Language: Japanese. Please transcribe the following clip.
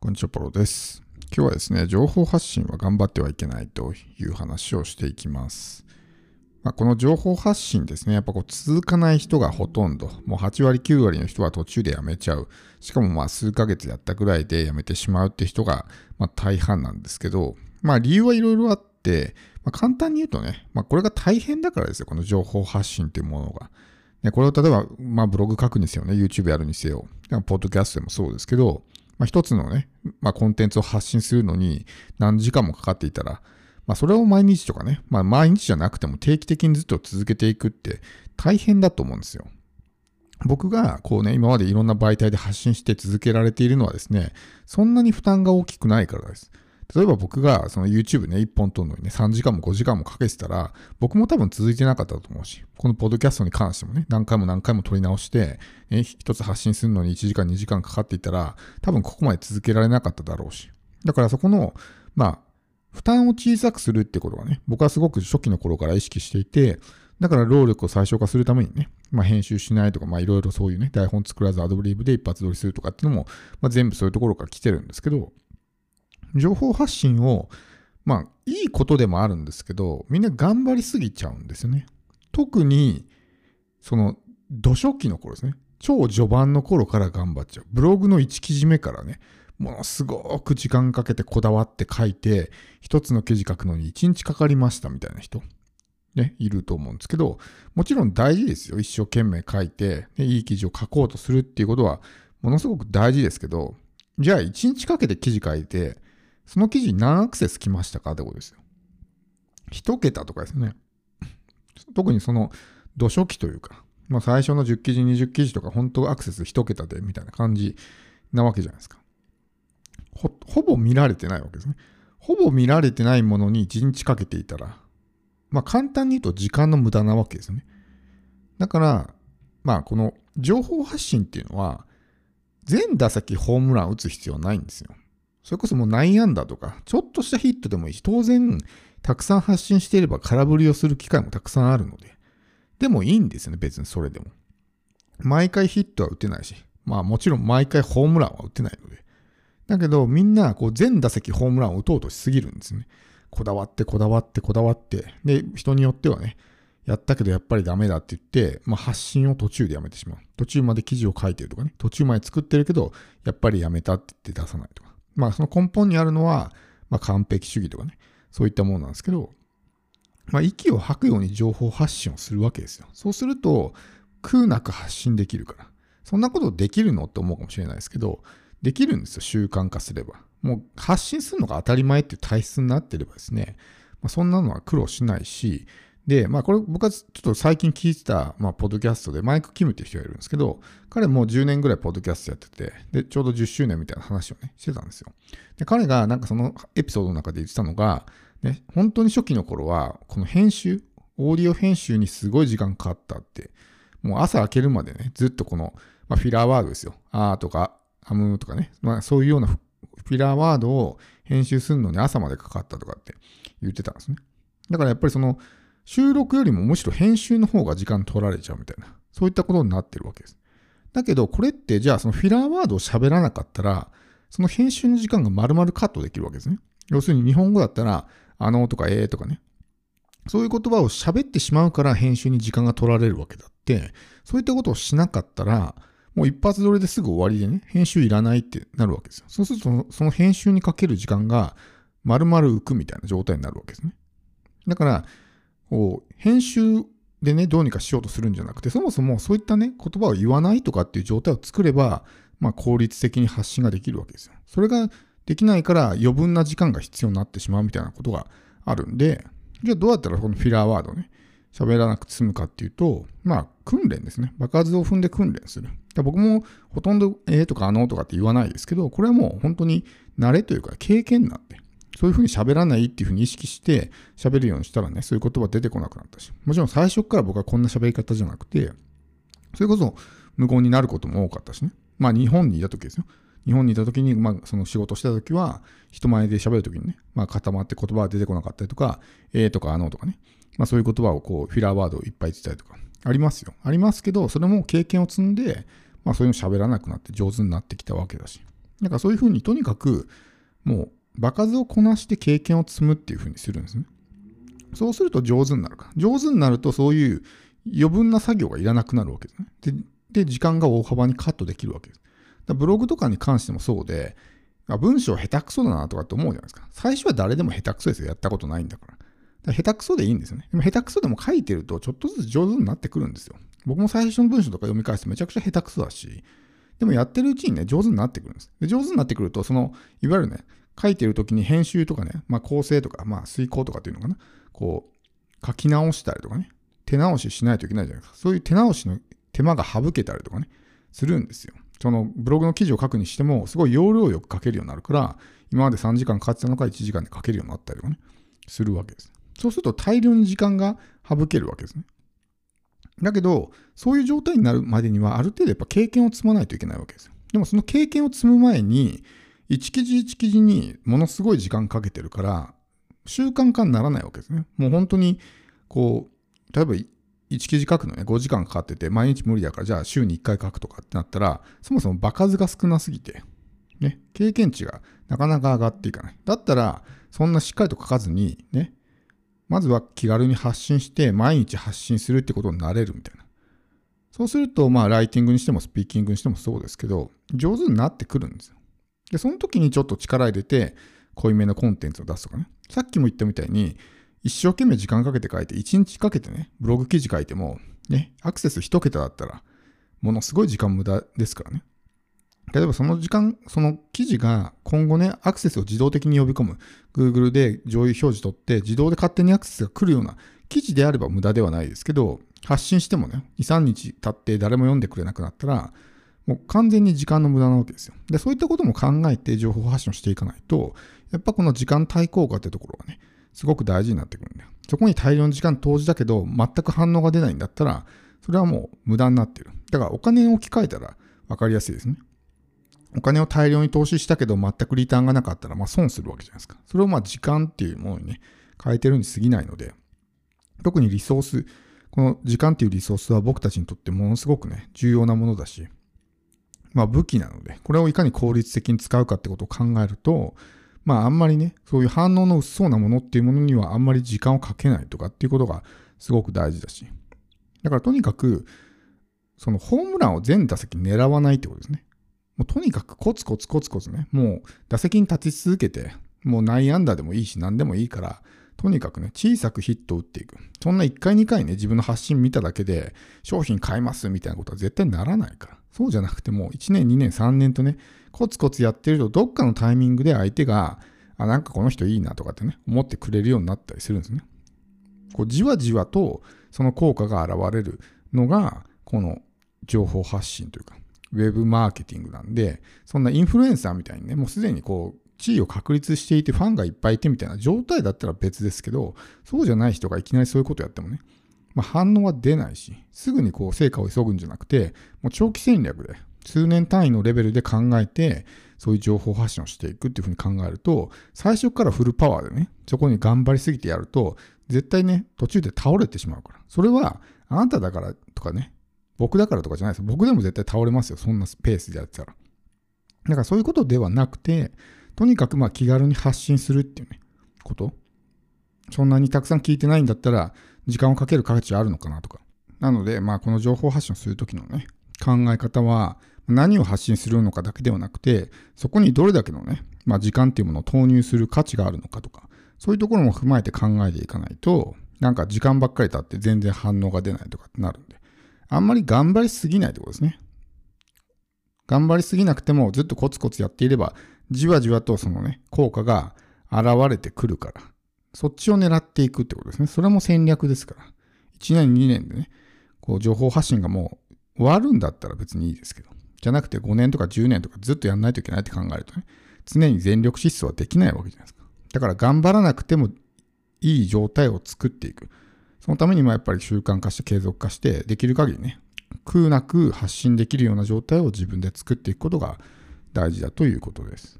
こんにちは、ポロです。今日はですね、情報発信は頑張ってはいけないという話をしていきます。まあ、この情報発信ですね、やっぱこう続かない人がほとんど、もう8割、9割の人は途中でやめちゃう。しかもまあ数ヶ月やったぐらいでやめてしまうって人がまあ大半なんですけど、まあ理由はいろいろあって、まあ、簡単に言うとね、まあ、これが大変だからですよ、この情報発信っていうものが。ね、これを例えば、まあ、ブログ書くにせよね、YouTube やるにせよ、ポッドキャストでもそうですけど、まあ、一つのね、まあ、コンテンツを発信するのに何時間もかかっていたら、まあ、それを毎日とかね、まあ、毎日じゃなくても定期的にずっと続けていくって大変だと思うんですよ。僕がこうね、今までいろんな媒体で発信して続けられているのはですね、そんなに負担が大きくないからです。例えば僕がその YouTube ね、1本撮るのにね、3時間も5時間もかけてたら、僕も多分続いてなかったと思うし、このポッドキャストに関してもね、何回も何回も撮り直して、ね、一つ発信するのに1時間2時間かかっていたら、多分ここまで続けられなかっただろうし。だからそこの、まあ、負担を小さくするってことはね、僕はすごく初期の頃から意識していて、だから労力を最小化するためにね、まあ、編集しないとか、まあいろいろそういうね、台本作らずアドリブで一発撮りするとかっていうのも、まあ、全部そういうところから来てるんですけど、情報発信を、まあいいことでもあるんですけど、みんな頑張りすぎちゃうんですよね。特に、その、土初期の頃ですね。超序盤の頃から頑張っちゃう。ブログの1記事目からね、ものすごく時間かけてこだわって書いて、一つの記事書くのに1日かかりましたみたいな人。ね、いると思うんですけど、もちろん大事ですよ。一生懸命書いて、ね、いい記事を書こうとするっていうことは、ものすごく大事ですけど、じゃあ1日かけて記事書いて、その記事に何アクセス来ましたかってことですよ。一桁とかですね。特にその、土初期というか、まあ最初の10記事、20記事とか、本当アクセス一桁でみたいな感じなわけじゃないですか。ほ、ほぼ見られてないわけですね。ほぼ見られてないものに1日かけていたら、まあ簡単に言うと時間の無駄なわけですよね。だから、まあこの情報発信っていうのは、全打席ホームラン打つ必要ないんですよ。それこそもう内野安打とか、ちょっとしたヒットでもいいし、当然、たくさん発信していれば空振りをする機会もたくさんあるので。でもいいんですよね、別にそれでも。毎回ヒットは打てないし、まあもちろん毎回ホームランは打てないので。だけどみんなこう全打席ホームランを打とうとしすぎるんですね。こだわってこだわってこだわって。で、人によってはね、やったけどやっぱりダメだって言って、まあ、発信を途中でやめてしまう。途中まで記事を書いてるとかね、途中まで作ってるけど、やっぱりやめたって言って出さないとか。まあその根本にあるのは、まあ完璧主義とかね、そういったものなんですけど、まあ息を吐くように情報発信をするわけですよ。そうすると、空なく発信できるから。そんなことできるのって思うかもしれないですけど、できるんですよ、習慣化すれば。もう発信するのが当たり前っていう体質になってればですね、まあ、そんなのは苦労しないし、で、まあこれ僕はちょっと最近聞いてた、まあ、ポッドキャストでマイク・キムっていう人がいるんですけど、彼もう10年ぐらいポッドキャストやってて、で、ちょうど10周年みたいな話をね、してたんですよ。で、彼がなんかそのエピソードの中で言ってたのが、ね、本当に初期の頃は、この編集、オーディオ編集にすごい時間かかったって、もう朝明けるまでね、ずっとこの、まあ、フィラーワードですよ。あーとか、アムとかね、まあそういうようなフィラーワードを編集するのに朝までかかったとかって言ってたんですね。だからやっぱりその、収録よりもむしろ編集の方が時間取られちゃうみたいな、そういったことになってるわけです。だけど、これってじゃあそのフィラーワードを喋らなかったら、その編集の時間が丸々カットできるわけですね。要するに日本語だったら、あのとかえーとかね。そういう言葉を喋ってしまうから編集に時間が取られるわけだって、そういったことをしなかったら、もう一発撮りですぐ終わりでね、編集いらないってなるわけですよ。そうすると、その編集にかける時間が丸々浮くみたいな状態になるわけですね。だから、こう、編集でね、どうにかしようとするんじゃなくて、そもそもそういったね、言葉を言わないとかっていう状態を作れば、まあ効率的に発信ができるわけですよ。それができないから余分な時間が必要になってしまうみたいなことがあるんで、じゃあどうやったらこのフィラーワードね、喋らなくて済むかっていうと、まあ訓練ですね。爆発を踏んで訓練する。僕もほとんどええとかあのとかって言わないですけど、これはもう本当に慣れというか経験なんで、そういうふうに喋らないっていうふうに意識して喋るようにしたらね、そういう言葉出てこなくなったし、もちろん最初から僕はこんな喋り方じゃなくて、それこそ無言になることも多かったしね。まあ日本にいた時ですよ。日本にいた時に、まあその仕事した時は、人前で喋る時にね、まあ固まって言葉が出てこなかったりとか、えーとかあのとかね、まあそういう言葉をこう、フィラーワードをいっぱい言ってたりとか、ありますよ。ありますけど、それも経験を積んで、まあそういうの喋らなくなって上手になってきたわけだし。だかそういうふうにとにかくもう場数をこなして経験を積むっていうふうにするんですね。そうすると上手になるか。上手になるとそういう余分な作業がいらなくなるわけですね。で、で時間が大幅にカットできるわけです。ブログとかに関してもそうで、文章下手くそだなとかって思うじゃないですか。最初は誰でも下手くそですよ。やったことないんだから。から下手くそでいいんですよね。でも下手くそでも書いてるとちょっとずつ上手になってくるんですよ。僕も最初の文章とか読み返すとめちゃくちゃ下手くそだし、でもやってるうちにね、上手になってくるんです。で上手になってくると、その、いわゆるね、書いてる時に編集とかね、まあ構成とか、まあ遂行とかっていうのかな、こう、書き直したりとかね、手直ししないといけないじゃないですか。そういう手直しの手間が省けたりとかね、するんですよ。そのブログの記事を書くにしても、すごい容量よく書けるようになるから、今まで3時間かかってたのか1時間で書けるようになったりとかね、するわけです。そうすると大量に時間が省けるわけですね。だけど、そういう状態になるまでには、ある程度やっぱ経験を積まないといけないわけですよ。でもその経験を積む前に、1記事1記事にものすごい時間かけてるから、習慣化にならないわけですね。もう本当に、こう、例えば1記事書くのね、5時間かかってて、毎日無理だから、じゃあ週に1回書くとかってなったら、そもそも場数が少なすぎて、ね、経験値がなかなか上がっていかない。だったら、そんなしっかりと書かずに、ね、まずは気軽に発信して、毎日発信するってことになれるみたいな。そうすると、まあ、ライティングにしてもスピーキングにしてもそうですけど、上手になってくるんですよ。で、その時にちょっと力入れて、濃いめのコンテンツを出すとかね。さっきも言ったみたいに、一生懸命時間かけて書いて、1日かけてね、ブログ記事書いても、ね、アクセス1桁だったら、ものすごい時間無駄ですからね。例えばその時間、その記事が今後ね、アクセスを自動的に呼び込む。Google で上位表示取って自動で勝手にアクセスが来るような記事であれば無駄ではないですけど、発信してもね、2、3日経って誰も読んでくれなくなったら、もう完全に時間の無駄なわけですよ。で、そういったことも考えて情報発信をしていかないと、やっぱこの時間対効果ってところがね、すごく大事になってくるんだよ。そこに大量の時間投じたけど、全く反応が出ないんだったら、それはもう無駄になってる。だからお金を置き換えたら分かりやすいですね。お金を大量に投資したけど全くリターンがなかったら、まあ損するわけじゃないですか。それをまあ時間っていうものにね、変えてるに過ぎないので、特にリソース、この時間っていうリソースは僕たちにとってものすごくね、重要なものだし、まあ武器なので、これをいかに効率的に使うかってことを考えると、まああんまりね、そういう反応の薄そうなものっていうものにはあんまり時間をかけないとかっていうことがすごく大事だし。だからとにかく、そのホームランを全打席狙わないってことですね。もうとにかくコツコツコツコツね、もう打席に立ち続けて、もう内野安打でもいいし何でもいいから、とにかくね、小さくヒットを打っていく。そんな1回2回ね、自分の発信見ただけで、商品買いますみたいなことは絶対ならないから。そうじゃなくても、1年、2年、3年とね、コツコツやってると、どっかのタイミングで相手が、あ、なんかこの人いいなとかってね、思ってくれるようになったりするんですね。こう、じわじわと、その効果が現れるのが、この情報発信というか、ウェブマーケティングなんで、そんなインフルエンサーみたいにね、もうすでにこう、地位を確立していてファンがいっぱいいてみたいな状態だったら別ですけど、そうじゃない人がいきなりそういうことやってもね、まあ、反応は出ないし、すぐにこう成果を急ぐんじゃなくて、もう長期戦略で、数年単位のレベルで考えて、そういう情報発信をしていくっていうふうに考えると、最初からフルパワーでね、そこに頑張りすぎてやると、絶対ね、途中で倒れてしまうから。それは、あなただからとかね、僕だからとかじゃないです。僕でも絶対倒れますよ。そんなペースでやってたら。だからそういうことではなくて、とにかくまあ気軽に発信するっていうね、こと。そんなにたくさん聞いてないんだったら、時間をかける価値あるのかなとか。なので、まあこの情報発信をするときのね、考え方は、何を発信するのかだけではなくて、そこにどれだけのね、まあ時間っていうものを投入する価値があるのかとか、そういうところも踏まえて考えていかないと、なんか時間ばっかり経って全然反応が出ないとかってなるんで、あんまり頑張りすぎないってことですね。頑張りすぎなくてもずっとコツコツやっていれば、じわじわとそのね、効果が現れてくるから、そっちを狙っていくってことですね。それも戦略ですから。1年、2年でね、こう情報発信がもう終わるんだったら別にいいですけど、じゃなくて5年とか10年とかずっとやんないといけないって考えるとね、常に全力疾走はできないわけじゃないですか。だから頑張らなくてもいい状態を作っていく。そのためにもやっぱり習慣化して継続化して、できる限りね、空なく発信できるような状態を自分で作っていくことが大事だということです。